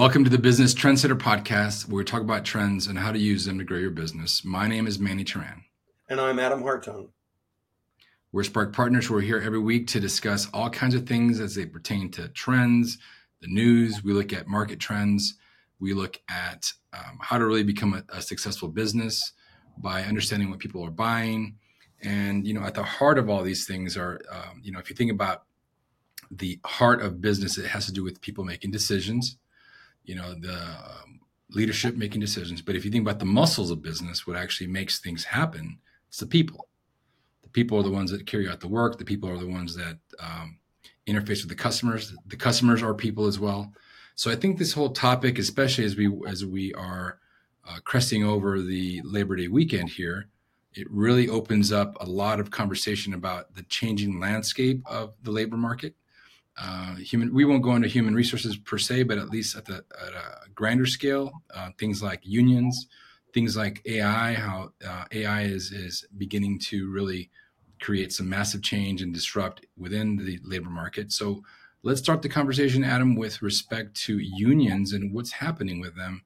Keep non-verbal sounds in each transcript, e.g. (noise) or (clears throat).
Welcome to the Business Trendsetter Podcast, where we talk about trends and how to use them to grow your business. My name is Manny Turan. And I'm Adam Hartung. We're Spark Partners. We're here every week to discuss all kinds of things as they pertain to trends, the news. We look at market trends. We look at um, how to really become a, a successful business by understanding what people are buying. And, you know, at the heart of all these things are, um, you know, if you think about the heart of business, it has to do with people making decisions you know the um, leadership making decisions. But if you think about the muscles of business what actually makes things happen it's the people. The people are the ones that carry out the work. The people are the ones that um, interface with the customers. The customers are people as well. So i think this whole topic especially as we as we are uh, cresting over the labor day weekend here it really opens up a lot of conversation about the changing landscape of the labor market uh, human we won't go into human resources per se but at least at the at a grander scale uh, things like unions things like ai how uh, ai is is beginning to really create some massive change and disrupt within the labor market. So let's start the conversation adam with respect to unions and what's happening with them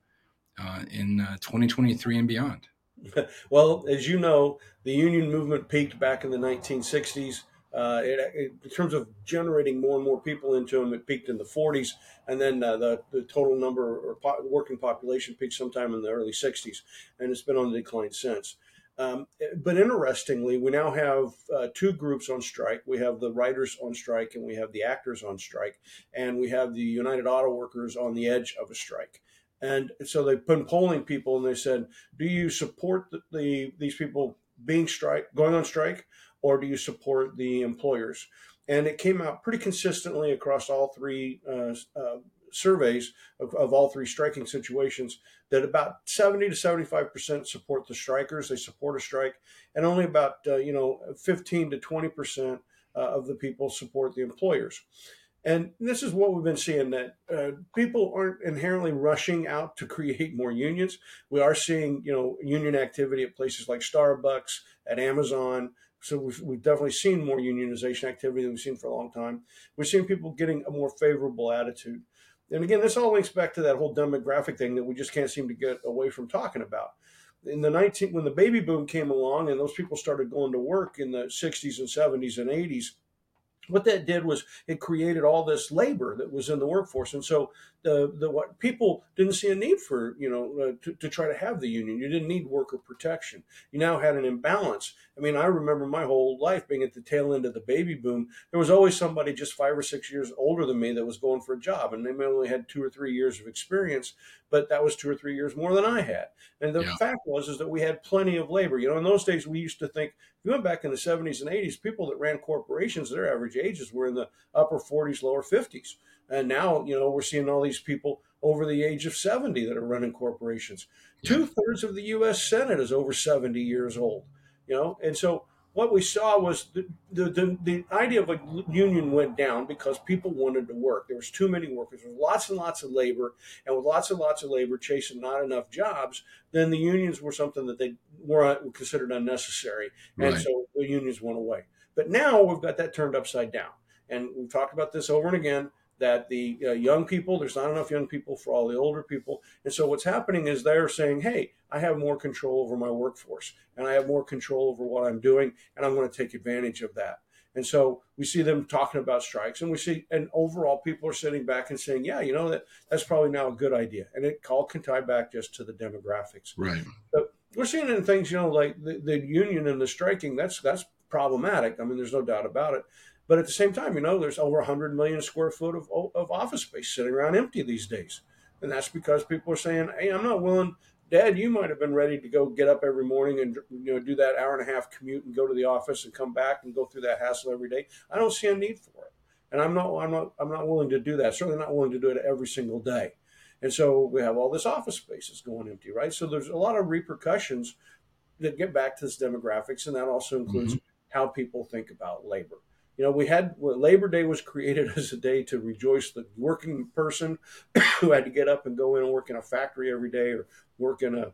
uh, in uh, 2023 and beyond. (laughs) Well as you know the union movement peaked back in the 1960s uh, it, it, in terms of generating more and more people into them, it peaked in the 40s, and then uh, the, the total number or po- working population peaked sometime in the early 60s, and it's been on the decline since. Um, but interestingly, we now have uh, two groups on strike. We have the writers on strike, and we have the actors on strike, and we have the United Auto Workers on the edge of a strike. And so they've been polling people, and they said, "Do you support the, the these people being strike going on strike, or do you support the employers? And it came out pretty consistently across all three uh, uh, surveys of, of, all three striking situations that about 70 to 75 percent support the strikers. They support a strike and only about uh, you know 15 to 20 percent uh, of the people support the employers. And this is what we've been seeing that uh, people aren't inherently rushing out to create more unions. We are seeing you know union activity at places like starbucks at amazon so we've, we've definitely seen more unionization activity than we've seen for a long time. We're seeing people getting a more favorable attitude. And again, this all links back to that whole demographic thing that we just can't seem to get away from talking about. In the 19 when the baby boom came along and those people started going to work in the 60s and 70s and 80s, what that did was it created all this labor that was in the workforce. And so the the what people didn't see a need for you know uh, to, to try to have the union. You didn't need worker protection. You now had an imbalance. I mean i remember my whole life being at the tail end of the baby boom. There was always somebody just five or six years older than me that was going for a job and they may only had two or three years of experience but that was two or three years more than i had. And the yeah. fact was is that we had plenty of labor. You know in those days we used to think you went back in the 70s and 80s people that ran corporations their average ages were in the upper 40s lower 50s and now, you know, we're seeing all these people over the age of 70 that are running corporations. Yeah. Two thirds of the U.S. Senate is over 70 years old, you know, and so what we saw was the, the, the, the, idea of a union went down because people wanted to work. There was too many workers. There was lots and lots of labor, and with lots and lots of labor chasing not enough jobs, then the unions were something that they were considered unnecessary, and right. so the unions went away. But now we've got that turned upside down, and we've talked about this over and again that the uh, young people, there's not enough young people for all the older people. And so what's happening is they're saying, hey, I have more control over my workforce and I have more control over what I'm doing, and I'm going to take advantage of that. And so we see them talking about strikes, and we see, and overall, people are sitting back and saying, "Yeah, you know that that's probably now a good idea." And it all can tie back just to the demographics, right? But we're seeing in things, you know, like the, the union and the striking. That's that's problematic. I mean, there's no doubt about it. But at the same time, you know, there's over 100 million square foot of, of office space sitting around empty these days. And that's because people are saying, hey, I'm not willing. Dad, you might have been ready to go get up every morning and you know do that hour and a half commute and go to the office and come back and go through that hassle every day. I don't see a need for it, and I'm not I'm not I'm not willing to do that. Certainly not willing to do it every single day. And so we have all this office space that's going empty, right? So there's a lot of repercussions that get back to this demographics, and that also includes mm-hmm. how people think about labor you know, we had well, Labor Day was created (laughs) as a day to rejoice the working person (coughs) who had to get up and go in and work in a factory every day or work in a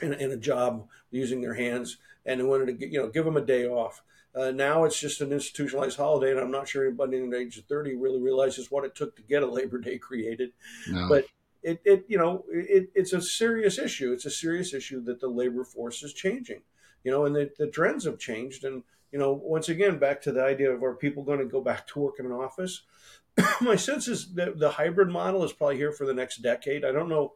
in a, in a job using their hands, and they wanted to get, you know give them a day off. Uh, now it's just an institutionalized holiday, and I'm not sure anybody in the age of 30 really realizes what it took to get a Labor Day created. No. But it, it you know it, it's a serious issue. It's a serious issue that the labor force is changing. You know, and the, the trends have changed. And you know, once again, back to the idea of are people going to go back to work in an office? (clears throat) My sense is that the hybrid model is probably here for the next decade. I don't know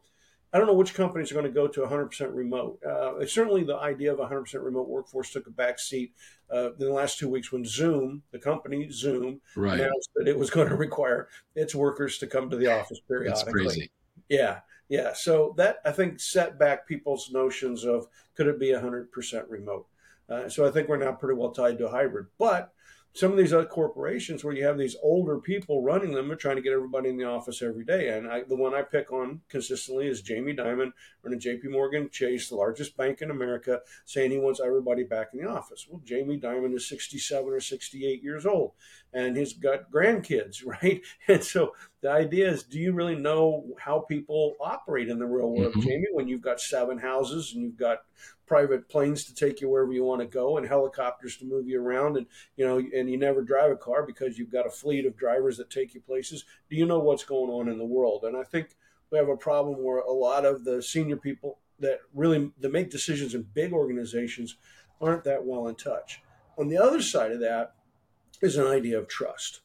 I don't know which companies are going to go to 100% remote. Uh, certainly, the idea of 100% remote workforce took a back seat uh, in the last two weeks when Zoom, the company Zoom, right. announced that it was going (laughs) to require its workers to come to the office periodically. That's crazy. Yeah, yeah. So that I think set back people's notions of could it be 100% remote. Uh, so I think we're now pretty well tied to hybrid, but some of these other corporations where you have these older people running them are trying to get everybody in the office every day. And I, the one I pick on consistently is Jamie Dimon running JP Morgan Chase, the largest bank in America, saying he wants everybody back in the office. Well, Jamie Dimon is 67 or 68 years old and he's got grandkids, (laughs) right? And so the idea is do you really know how people operate in the real world, mm-hmm. Jamie, when you've got seven houses and you've got private planes to take you wherever you want to go and helicopters to move you around and you know and you never drive a car because you've got a fleet of drivers that take you places. Do you know what's going on in the world? And i think we have a problem where a lot of the senior people that really that make decisions in big organizations aren't that well in touch. On the other side of that is an idea of trust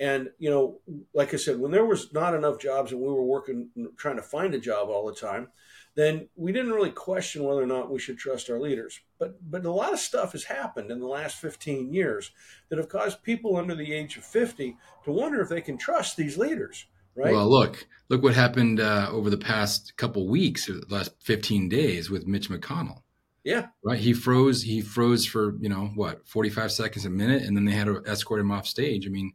and you know like i said when there was not enough jobs and we were working trying to find a job all the time then we didn't really question whether or not we should trust our leaders. But but a lot of stuff has happened in the last 15 years that have caused people under the age of 50 to wonder if they can trust these leaders. Right. Well, look, look what happened uh, over the past couple weeks, or the last 15 days with Mitch McConnell. Yeah. Right. He froze. He froze for you know what, 45 seconds a minute, and then they had to escort him off stage. I mean,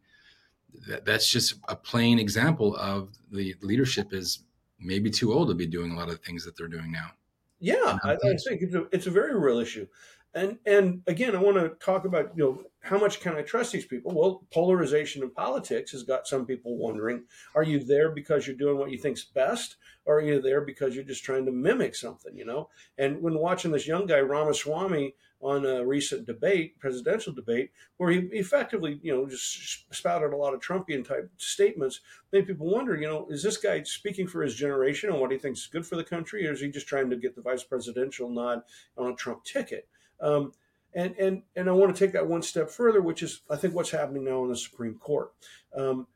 that, that's just a plain example of the leadership is maybe too old to be doing a lot of things that they're doing now. Yeah, I, I, think it's a, it's a very real issue. And and again, I want to talk about you know how much can I trust these people? Well, polarization in politics has got some people wondering: Are you there because you're doing what you think's best, or are you there because you're just trying to mimic something? You know. And when watching this young guy Ramaswamy on a recent debate, presidential debate, where he effectively, you know, just spouted a lot of Trumpian type statements, made people wonder, you know, is this guy speaking for his generation and what he thinks is good for the country, or is he just trying to get the vice presidential nod on a Trump ticket? Um, and and and I want to take that one step further, which is I think what's happening now in the Supreme Court. Um,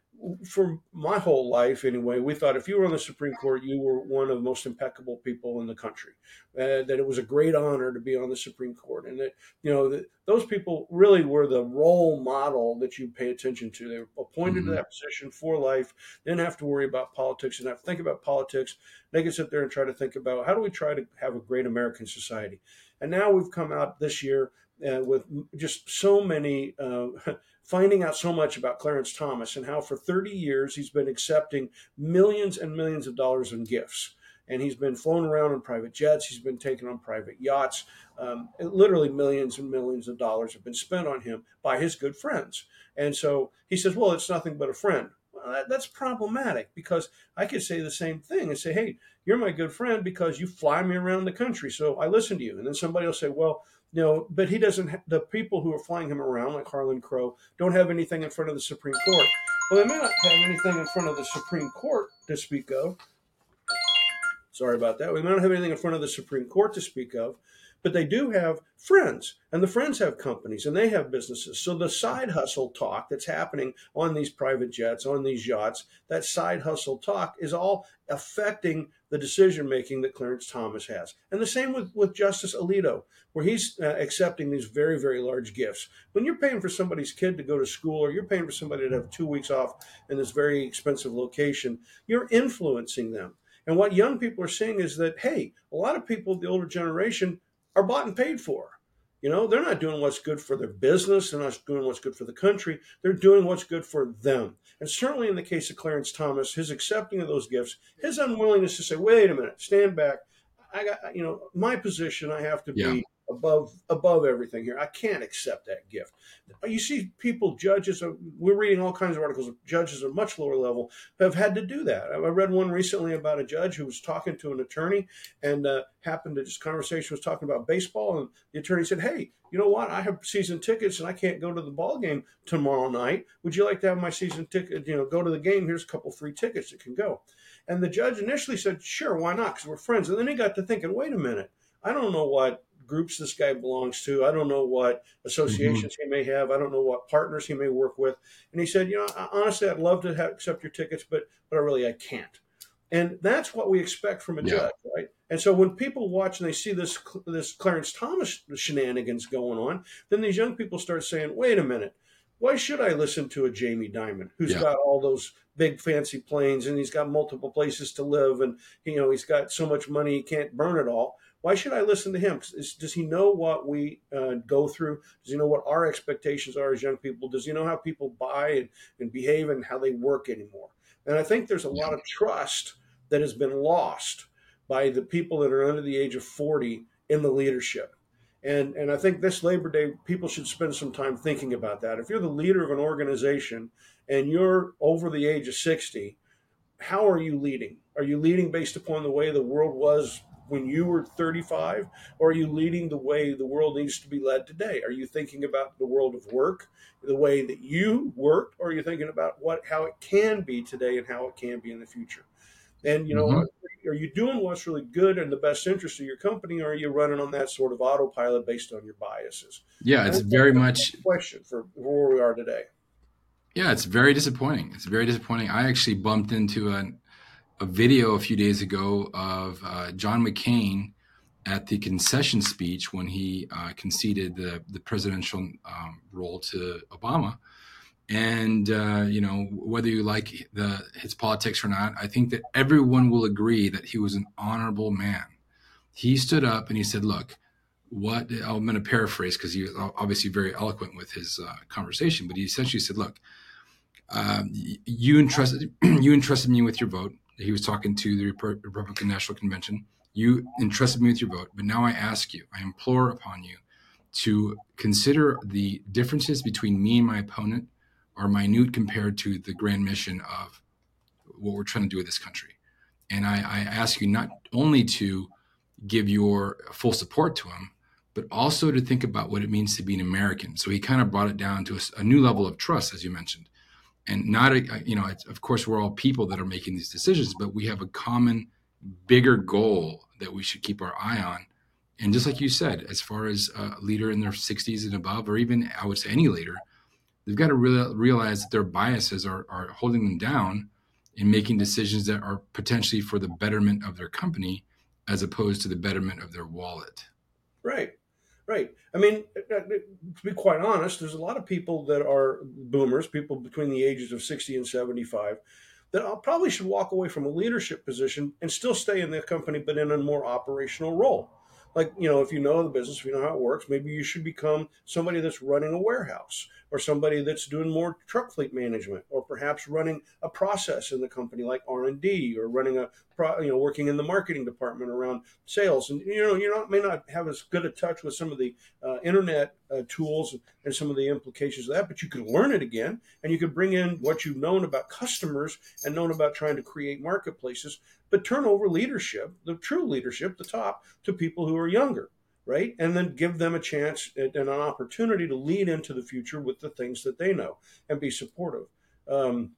for my whole life anyway, we thought if you were on the Supreme Court, you were one of the most impeccable people in the country. Uh, that it was a great honor to be on the Supreme Court, and that you know that those people really were the role model that you pay attention to. They were appointed mm-hmm. to that position for life, didn't have to worry about politics, and have to think about politics. They could sit there and try to think about how do we try to have a great American society. And now we've come out this year uh, with just so many. Uh, (laughs) finding out so much about Clarence Thomas and how for 30 years he's been accepting millions and millions of dollars in gifts. And he's been flown around in private jets. He's been taken on private yachts. Um, literally, millions and millions of dollars have been spent on him by his good friends. And so he says, Well, it's nothing but a friend. Well, that, that's problematic because I could say the same thing and say, Hey, you're my good friend because you fly me around the country. So I listen to you. And then somebody will say, Well, you know, but he doesn't. Ha- the people who are flying him around, like Harlan Crow, don't have anything in front of the Supreme Court. Well, they may not have anything in front of the Supreme Court to speak of. Sorry about that. We may not have anything in front of the Supreme Court to speak of, but they do have friends and the friends have companies and they have businesses. So the side hustle talk that's happening on these private jets on these yachts that side hustle talk is all affecting the decision making that clarence thomas has. And the same with, with justice alito where he's uh, accepting these very very large gifts. When you're paying for somebody's kid to go to school or you're paying for somebody to have two weeks off in this very expensive location you're influencing them. And what young people are seeing is that hey a lot of people of the older generation are bought and paid for. You know, they're not doing what's good for their business. They're not doing what's good for the country. They're doing what's good for them. And certainly in the case of Clarence Thomas, his accepting of those gifts, his unwillingness to say, wait a minute, stand back. I got, you know, my position, I have to yeah. be above above everything here. I can't accept that gift. You see, people, judges, we're reading all kinds of articles. Judges at much lower level have had to do that. I read one recently about a judge who was talking to an attorney and uh, happened to just conversation was talking about baseball, and the attorney said, "Hey, you know what? I have season tickets and I can't go to the ball game tomorrow night. Would you like to have my season ticket? You know, go to the game. Here's a couple free tickets that can go." And the judge initially said, sure, why not? Because we're friends. And then he got to thinking, wait a minute, I don't know what groups this guy belongs to. I don't know what associations mm-hmm. he may have. I don't know what partners he may work with. And he said, you know, honestly, I'd love to have, accept your tickets, but but I really I can't. And that's what we expect from a yeah. judge, right? And so when people watch and they see this this Clarence Thomas shenanigans going on, then these young people start saying, "Wait a minute, why should I listen to a Jamie Dimon who's yeah. got all those big fancy planes and he's got multiple places to live and you know he's got so much money he can't burn it all? Why should I listen to him? Does he know what we uh, go through? Does he know what our expectations are as young people? Does he know how people buy and, and behave and how they work anymore? And I think there's a lot of trust that has been lost by the people that are under the age of 40 in the leadership. And, and I think this Labor Day, people should spend some time thinking about that. If you're the leader of an organization and you're over the age of 60, how are you leading? Are you leading based upon the way the world was when you were 35 or are you leading the way the world needs to be led today? Are you thinking about the world of work the way that you worked, or are you thinking about what how it can be today and how it can be in the future? And you know mm-hmm. are you doing what's really good in the best interest of your company or are you running on that sort of autopilot based on your biases? Yeah it's very much question for where we are today. Yeah it's very disappointing. It's very disappointing. I actually bumped into an a video a few days ago of uh, John McCain at the concession speech when he uh, conceded the, the presidential um, role to Obama. And uh, you know whether you like the his politics or not, I think that everyone will agree that he was an honorable man. He stood up and he said, "Look, what I'm going to paraphrase because he was obviously very eloquent with his uh, conversation, but he essentially said, "Look, um, you entrusted (clears throat) you entrusted me with your vote he was talking to the Republican National Convention. You entrusted me with your vote, but now I ask you, I implore upon you to consider the differences between me and my opponent are minute compared to the grand mission of what we're trying to do with this country. And I, I ask you not only to give your full support to him, but also to think about what it means to be an American. So he kind of brought it down to a, a new level of trust, as you mentioned and not a, you know of course we're all people that are making these decisions but we have a common bigger goal that we should keep our eye on. And just like you said as far as a leader in their 60s and above or even i would say any leader they've got to really realize that their biases are, are holding them down in making decisions that are potentially for the betterment of their company as opposed to the betterment of their wallet. Right Right. I mean, uh, uh, to be quite honest, there's a lot of people that are boomers, people between the ages of 60 and 75, that probably should walk away from a leadership position and still stay in the company, but in a more operational role like you know if you know the business if you know how it works maybe you should become somebody that's running a warehouse or somebody that's doing more truck fleet management or perhaps running a process in the company like r&d or running a you know working in the marketing department around sales. And you know you may not have as good a touch with some of the uh, internet uh, tools and some of the implications of that but you could learn it again and you could bring in what you've known about customers and known about trying to create marketplaces but turn over leadership, the true leadership, the top, to people who are younger, right? And then give them a chance and an opportunity to lead into the future with the things that they know and be supportive. Um,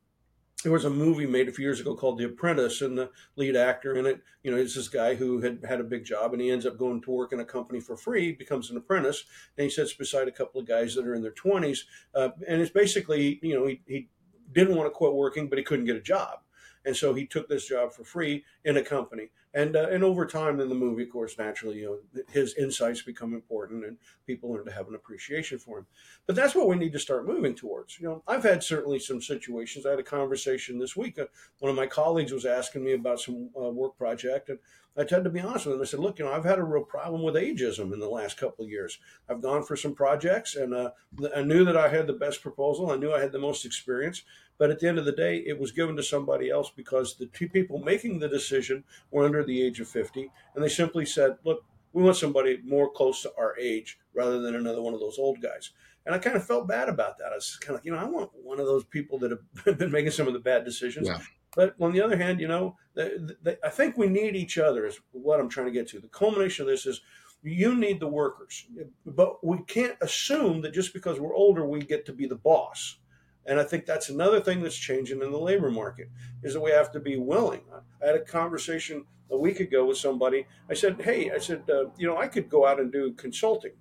there was a movie made a few years ago called The Apprentice, and the lead actor in it, you know, is this guy who had had a big job, and he ends up going to work in a company for free, becomes an apprentice, and he sits beside a couple of guys that are in their twenties, uh, and it's basically, you know, he, he didn't want to quit working, but he couldn't get a job, and so he took this job for free in a company. And uh, and over time in the movie, of course, naturally, you know, his insights become important, and people learn to have an appreciation for him. But that's what we need to start moving towards. You know, I've had certainly some situations. I had a conversation this week. Uh, one of my colleagues was asking me about some uh, work project, and I tried to be honest with him. I said, "Look, you know, I've had a real problem with ageism in the last couple of years. I've gone for some projects, and uh, I knew that I had the best proposal. I knew I had the most experience, but at the end of the day, it was given to somebody else because the two people making the decision were under the age of 50, and they simply said, "Look, we want somebody more close to our age rather than another one of those old guys." And I kind of felt bad about that. I was kind of, like, you know, I want one of those people that have (laughs) been making some of the bad decisions. Yeah. But on the other hand, you know, the, the, I think we need each other. Is what I'm trying to get to. The culmination of this is you need the workers, but we can't assume that just because we're older we get to be the boss. And I think that's another thing that's changing in the labor market is that we have to be willing. I had a conversation a week ago with somebody. I said, "Hey, I said, uh, you know, I could go out and do consulting,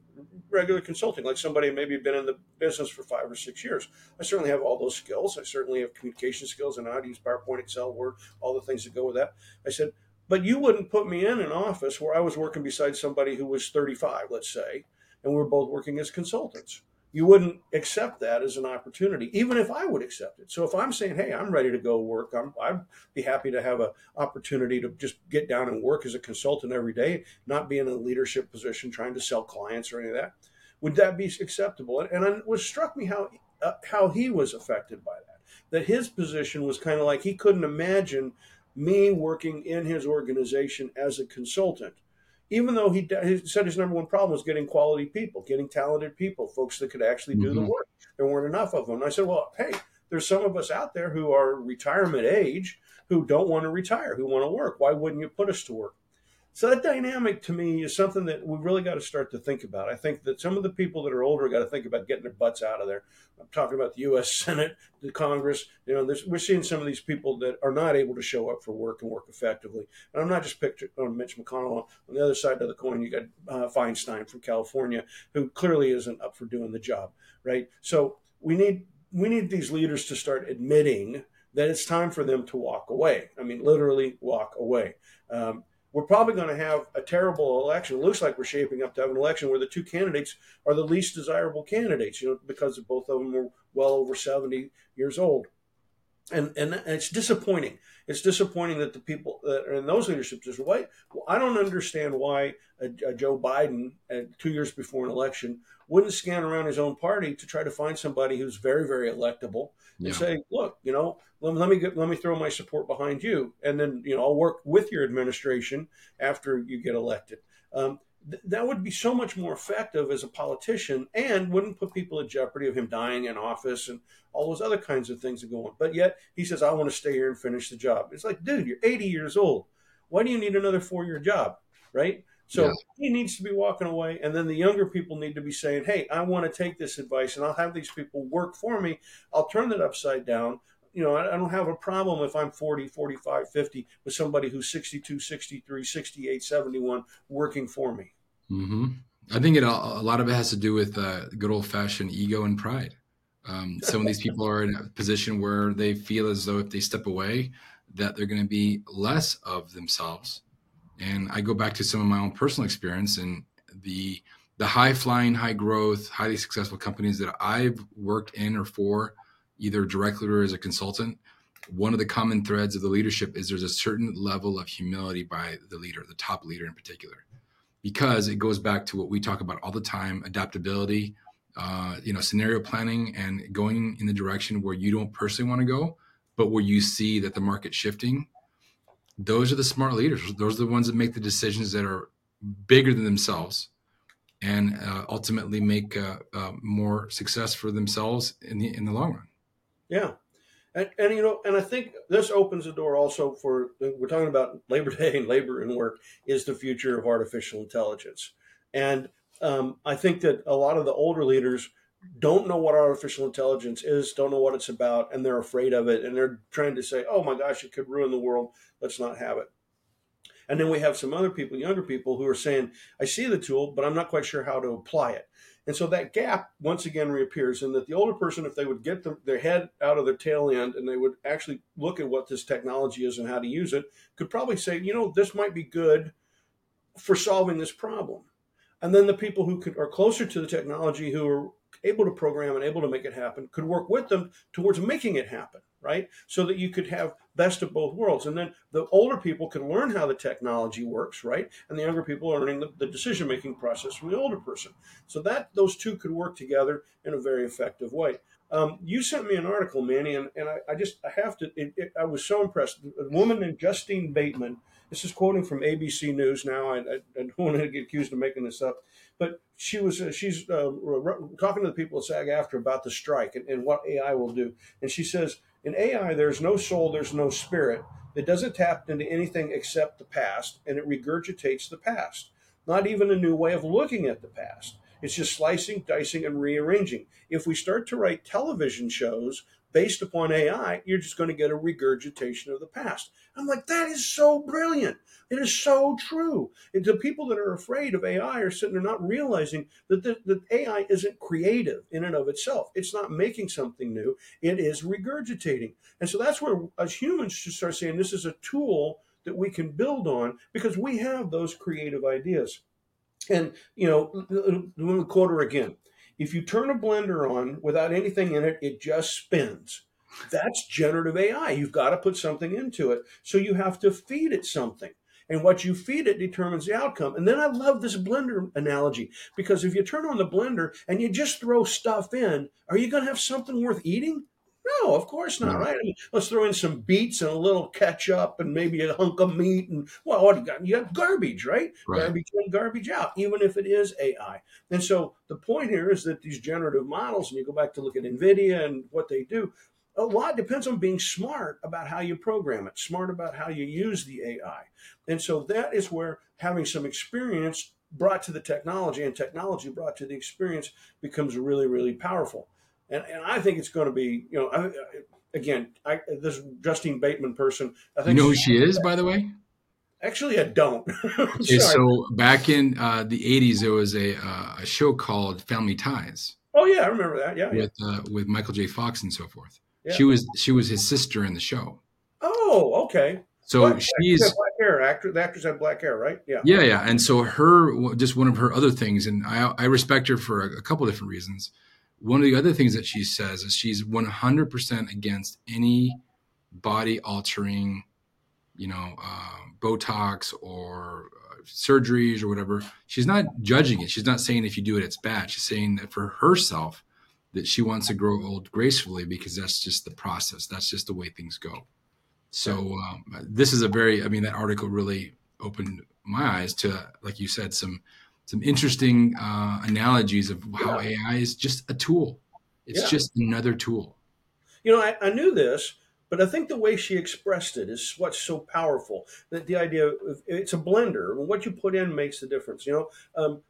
regular consulting, like somebody maybe been in the business for five or six years. I certainly have all those skills. I certainly have communication skills and how to use PowerPoint, Excel, Word, all the things that go with that." I said, "But you wouldn't put me in an office where I was working beside somebody who was 35, let's say, and we we're both working as consultants." You wouldn't accept that as an opportunity, even if I would accept it. So if I'm saying, "Hey, I'm ready to go work," I'm, I'd be happy to have an opportunity to just get down and work as a consultant every day, not be in a leadership position trying to sell clients or any of that. Would that be acceptable? And it was struck me how uh, how he was affected by that. That his position was kind of like he couldn't imagine me working in his organization as a consultant even though he, he, said his number one problem was getting quality people, getting talented people, folks that could actually do mm-hmm. the work. There weren't enough of them. And I said, well, hey, there's some of us out there who are retirement age who don't want to retire, who want to work. Why wouldn't you put us to work? So that dynamic to me is something that we really got to start to think about. I think that some of the people that are older got to think about getting their butts out of there. I'm talking about the U.S. (laughs) Senate, the Congress. You know, we're seeing some of these people that are not able to show up for work and work effectively. And I'm not just picturing on Mitch McConnell. On the other side of the coin, you got uh, Feinstein from California, who clearly isn't up for doing the job, right? So we need we need these leaders to start admitting that it's time for them to walk away. I mean, literally walk away. Um, we're probably going to have a terrible election. It looks like we're shaping up to have an election where the two candidates are the least desirable candidates, you know, because both of them are well over 70 years old. And, and it's disappointing. It's disappointing that the people that are in those leadership positions, why, I don't understand why a, a Joe Biden, uh, two years before an election, wouldn't scan around his own party to try to find somebody who's very, very electable and yeah. say, look, you know, let, let me get, let me throw my support behind you, and then you know I'll work with your administration after you get elected. Um, th- that would be so much more effective as a politician, and wouldn't put people at jeopardy of him dying in office and all those other kinds of things that go on. But yet he says, "I want to stay here and finish the job." It's like, dude, you're 80 years old. Why do you need another four-year job, right? So yeah. he needs to be walking away. And then the younger people need to be saying, hey, I want to take this advice and I'll have these people work for me. I'll turn it upside down. You know, I, I don't have a problem if I'm 40, 45, 50 with somebody who's 62, 63, 68, 71 working for me. Mm-hmm. I think it a lot of it has to do with uh, good old fashioned ego and pride. Um, some of these (laughs) people are in a position where they feel as though if they step away, that they're going to be less of themselves and I go back to some of my own personal experience and the the high flying, high growth, highly successful companies that I've worked in or for, either directly or as a consultant. One of the common threads of the leadership is there's a certain level of humility by the leader, the top leader in particular, because it goes back to what we talk about all the time: adaptability, uh, you know, scenario planning, and going in the direction where you don't personally want to go, but where you see that the market's shifting those are the smart leaders. Those are the ones that make the decisions that are bigger than themselves and uh, ultimately make uh, uh, more success for themselves in the in the long run. Yeah, and, and you know, and I think this opens the door also for we're talking about Labor Day and labor and work is the future of artificial intelligence, and um, I think that a lot of the older leaders don't know what artificial intelligence is, don't know what it's about, and they're afraid of it, and they're trying to say, "Oh my gosh, it could ruin the world. Let's not have it." And then we have some other people, younger people, who are saying, "I see the tool, but I'm not quite sure how to apply it." And so that gap once again reappears, and that the older person, if they would get the, their head out of their tail end and they would actually look at what this technology is and how to use it, could probably say, you know, this might be good for solving this problem. And then the people who could, are closer to the technology, who are able to program and able to make it happen could work with them towards making it happen right? So that you could have best of both worlds. And then the older people can learn how the technology works right? And the younger people are learning the, the decision making process from the older person. So that those two could work together in a very effective way. Um, you sent me an article manny and, and I, I just i have to it, it, i was so impressed. A woman named justine bateman this is quoting from abc news now. I, I, I don't want to get accused of making this up but she was uh, she's uh, talking to the people at SAG-AFTRA about the strike and, and what AI will do, and she says in AI there's no soul, there's no spirit. It doesn't tap into anything except the past, and it regurgitates the past. Not even a new way of looking at the past. It's just slicing, dicing, and rearranging. If we start to write television shows based upon AI, you're just going to get a regurgitation of the past. I'm like, that is so brilliant. It is so true. And the people that are afraid of AI are sitting there not realizing that the, AI isn't creative in and of itself. It's not making something new. It is regurgitating. And so that's where as humans should start saying this is a tool that we can build on because we have those creative ideas. And you know, the quarter again. If you turn a blender on without anything in it, it just spins. That's generative AI. You've got to put something into it. So you have to feed it something. And what you feed it determines the outcome. And then I love this blender analogy because if you turn on the blender and you just throw stuff in, are you going to have something worth eating? No, of course not, right? I mean, let's throw in some beets and a little ketchup and maybe a hunk of meat and well, what you got? You got garbage, right? right? Garbage in, garbage out, even if it is AI. And so the point here is that these generative models, and you go back to look at NVIDIA and what they do, a lot depends on being smart about how you program it, smart about how you use the AI. And so that is where having some experience brought to the technology and technology brought to the experience becomes really, really powerful. And, and I think it's going to be, you know, I, again, I, this Justine Bateman person. I think you know who she is, by the way. Actually, I don't. (laughs) okay, so back in uh, the '80s, there was a uh, a show called Family Ties. Oh yeah, I remember that. Yeah, with yeah. Uh, with Michael J. Fox and so forth. Yeah. She was she was his sister in the show. Oh, okay. So black, she's black hair. Actor, the actress had black hair, right? Yeah. Yeah, yeah. And so her, just one of her other things, and I, I respect her for a, a couple different reasons one of the other things that she says is she's 100% against any body altering you know uh, botox or uh, surgeries or whatever. She's not judging it. She's not saying if you do it it's bad. She's saying that for herself that she wants to grow old gracefully because that's just the process. That's just the way things go. So um, this is a very i mean that article really opened my eyes to like you said some some interesting uh, analogies of how yeah. AI is just a tool. It's yeah. just another tool. You know, I, I, knew this, but I think the way she expressed it is what's so powerful. That the idea of it's a blender. What you put in makes the difference. You know, um,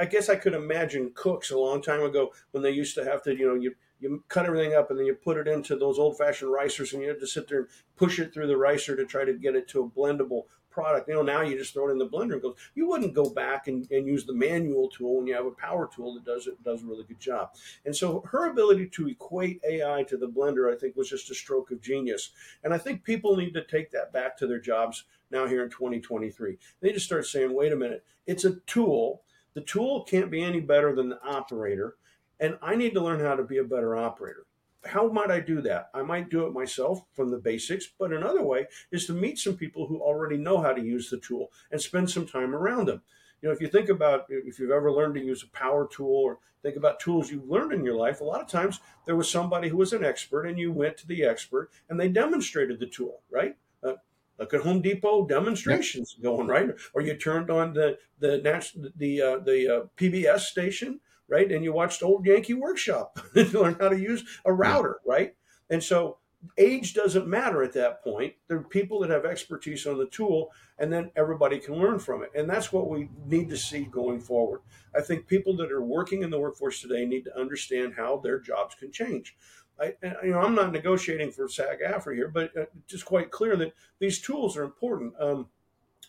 I guess I could imagine cooks a long time ago when they used to have to, you know, you you cut everything up and then you put it into those old fashioned ricers and you had to sit there and push it through the ricer to try to get it to a blendable product. You know, now you just throw it in the blender and goes. You wouldn't go back and, and use the manual tool when you have a power tool that does it does a really good job. And so her ability to equate AI to the blender, I think, was just a stroke of genius. And I think people need to take that back to their jobs now here in 2023. They just start saying, wait a minute, it's a tool. The tool can't be any better than the operator. And I need to learn how to be a better operator how might I do that? I might do it myself from the basics, but another way is to meet some people who already know how to use the tool and spend some time around them. You know, if you think about if you've ever learned to use a power tool or think about tools you've learned in your life, a lot of times there was somebody who was an expert and you went to the expert and they demonstrated the tool, right? Uh, look at Home Depot demonstrations going right, or you turned on the the the uh, the uh, PBS station right? And you watched Old Yankee Workshop (laughs) to learn how to use a router, right? And so age doesn't matter at that point. There are people that have expertise on the tool, and then everybody can learn from it. And that's what we need to see going forward. I think people that are working in the workforce today need to understand how their jobs can change. I, you know, I'm not negotiating for SAG-AFTRA here, but it's uh, just quite clear that these tools are important. Um,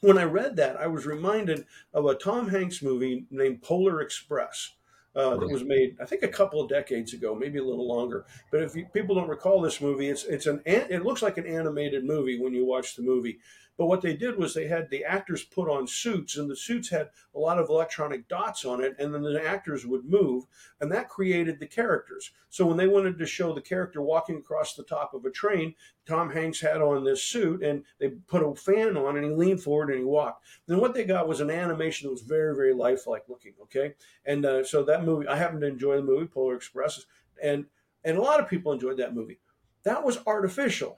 when I read that, I was reminded of a Tom Hanks movie named Polar Express uh, that was made, I think, a couple of decades ago, maybe a little longer. But if you, people don't recall this movie, it's it's an it looks like an animated movie when you watch the movie. But what they did was they had the actors put on suits, and the suits had a lot of electronic dots on it, and then the actors would move, and that created the characters. So when they wanted to show the character walking across the top of a train, Tom Hanks had on this suit, and they put a fan on, and he leaned forward and he walked. Then what they got was an animation that was very, very lifelike looking. Okay, and uh, so that movie, I happen to enjoy the movie Polar Express, and and a lot of people enjoyed that movie. That was artificial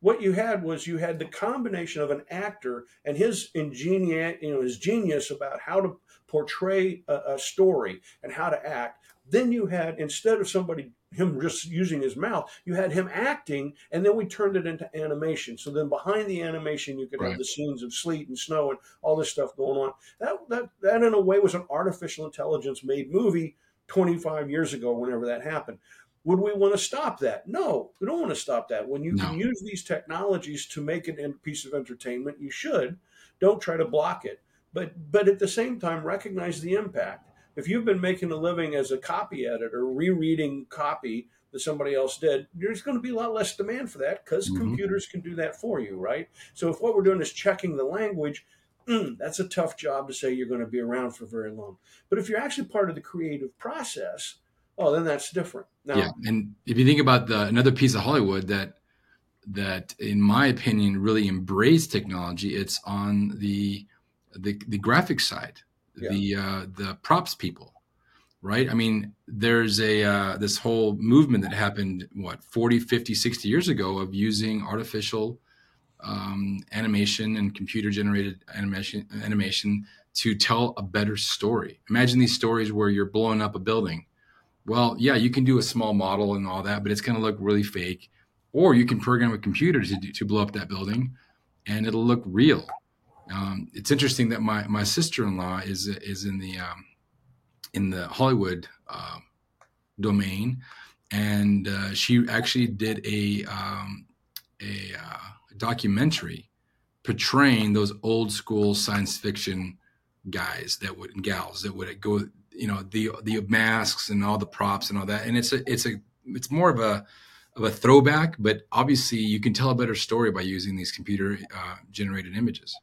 what you had was you had the combination of an actor and his ingenious, you know, his genius about how to portray a, a, story and how to act. Then you had instead of somebody him just using his mouth. You had him acting, and then we turned it into animation. So then behind the animation, you could Right. have the scenes of sleet and snow and all this stuff going on. That that that in a way was an artificial intelligence made movie 25 years ago, whenever that happened. Would we want to stop that? No, we don't want to stop that. When you No. can use these technologies to make a piece of entertainment, you should. Don't try to block it. But but at the same time, recognize the impact. If you've been making a living as a copy editor, rereading copy that somebody else did, there's going to be a lot less demand for that because Mhm. computers can do that for you, right? So if what we're doing is checking the language, mm, that's a tough job to say you're going to be around for very long. But if you're actually part of the creative process, oh, then that's different. Now, yeah, and if you think about the another piece of Hollywood that that, in my opinion, really embraced technology, it's on the the, the graphic side, Yeah. the uh, the props people, right? I mean, there's a uh, this whole movement that happened what 40, 50, 60 years ago of using artificial um, animation and computer generated animation animation to tell a better story. Imagine these stories where you're blowing up a building. Well, yeah, you can do a small model and all that, but it's going to look really fake. Or you can program a computer to, do- to blow up that building, and it'll look real. Um, it's interesting that my, my sister in law is is in the um, in the Hollywood um domain, and uh, she actually did a um, a uh, documentary portraying those old school science fiction guys that would gals that would go you know the the masks and all the props and all that. And it's a it's a it's more of a of a throwback but obviously you can tell a better story by using these computer uh, generated images.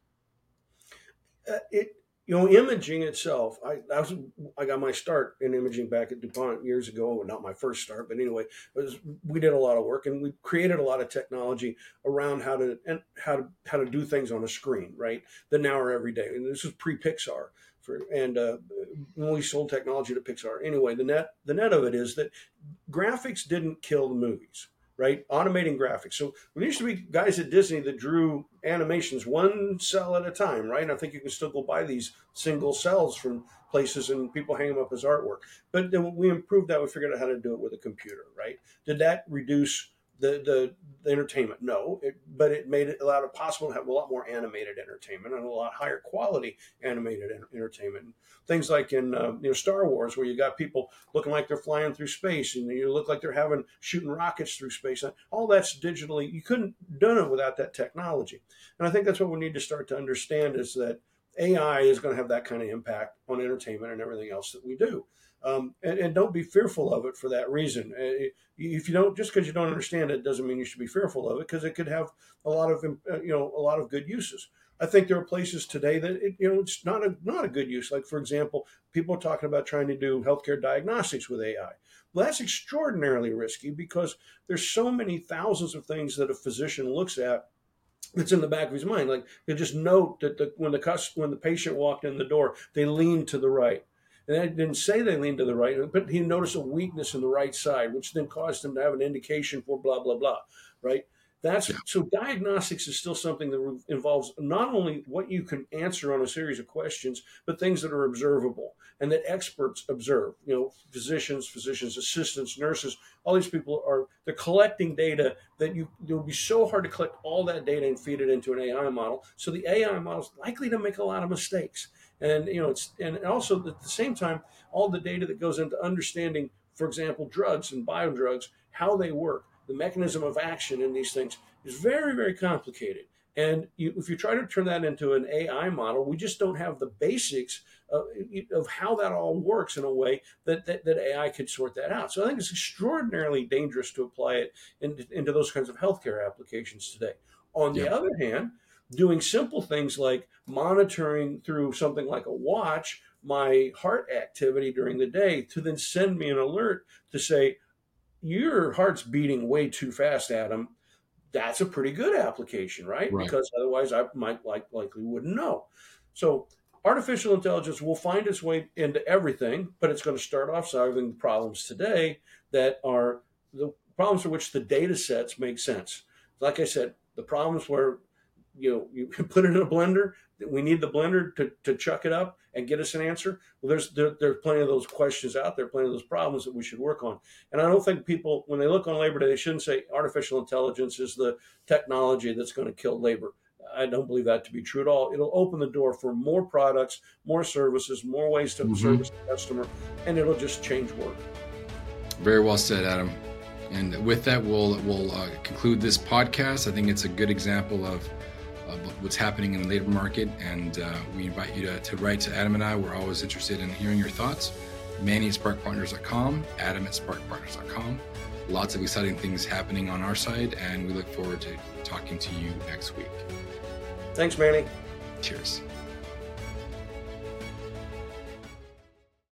Uh, it you know imaging itself I, was i got my start in imaging back at dupont years ago not my first start but anyway was, we did a lot of work and we created a lot of technology around how to and how to how to do things on a screen right? That now are every day. And this was pre-pixar for and uh, when we sold technology to pixar anyway the net the net of it is that graphics didn't kill the movies right? Automating graphics. So there used to be guys at Disney that drew animations one cell at a time, right? And I think you can still go buy these single cells from places and people hang them up as artwork. But we improved that. We figured out how to do it with a computer, right? Did that reduce the the, the entertainment? No, it, but it made it allowed it possible to have a lot more animated entertainment and a lot higher quality animated en- entertainment. Things like in uh, you know Star Wars, where you got people looking like they're flying through space, and you look like they're having shooting rockets through space. All that's digitally. You couldn't done it without that technology. And I think that's what we need to start to understand is that AI is going to have that kind of impact on entertainment and everything else that we do. Um, and, and, don't be fearful of it for that reason. Uh, If you don't, just because you don't understand it, doesn't mean you should be fearful of it because it could have a lot of, uh, you know, a lot of good uses. I think there are places today that it, you know it's not a not a good use. Like for example, people are talking about trying to do healthcare diagnostics with AI. Well, that's extraordinarily risky because there's so many thousands of things that a physician looks at that's in the back of his mind. Like they just note that the, when the cus- when the patient walked in the door, they leaned to the right. And I didn't say they leaned to the right, but he noticed a weakness in the right side, which then caused him to have an indication for blah blah blah, right? That's Yeah. so diagnostics is still something that involves not only what you can answer on a series of questions, but things that are observable and that experts observe. You know, physicians, physicians assistants, nurses, all these people are they're collecting data that you it would be so hard to collect all that data and feed it into an AI model. So the AI model is likely to make a lot of mistakes. And you know, it's and also at the same time, all the data that goes into understanding, for example, drugs and biodrugs, how they work, the mechanism of action in these things is very, very complicated. And you, if you try to turn that into an AI model, we just don't have the basics of, of how that all works in a way that, that, that, AI could sort that out. So I think it's extraordinarily dangerous to apply it into, into those kinds of healthcare applications today. On the Yeah. other hand, doing simple things like monitoring through something like a watch my heart activity during the day to then send me an alert to say, your heart's beating way too fast, Adam. That's a pretty good application, right? Right. Because otherwise, I might like likely wouldn't know. So, artificial intelligence will find its way into everything, but it's going to start off solving the problems today that are the problems for which the data sets make sense. Like I said, the problems where you know you (laughs) put it in a blender, we need the blender to, to chuck it up and get us an answer. Well, there's there, there's plenty of those questions out there, plenty of those problems that we should work on. And I don't think people, when they look on Labor Day, they shouldn't say artificial intelligence is the technology that's going to kill labor. I don't believe that to be true at all. It'll open the door for more products, more services, more ways to mm-hmm. service the customer, and it'll just change work. Very well said, Adam. And with that, we'll we'll uh, conclude this podcast. I think it's a good example of, of what's happening in the labor market, and uh, we invite you to, to write to Adam and I. We're always interested in hearing your thoughts. Manny at sparkpartners.com, Adam at sparkpartners.com. Lots of exciting things happening on our side, and we look forward to talking to you next week. Thanks, Manny. Cheers.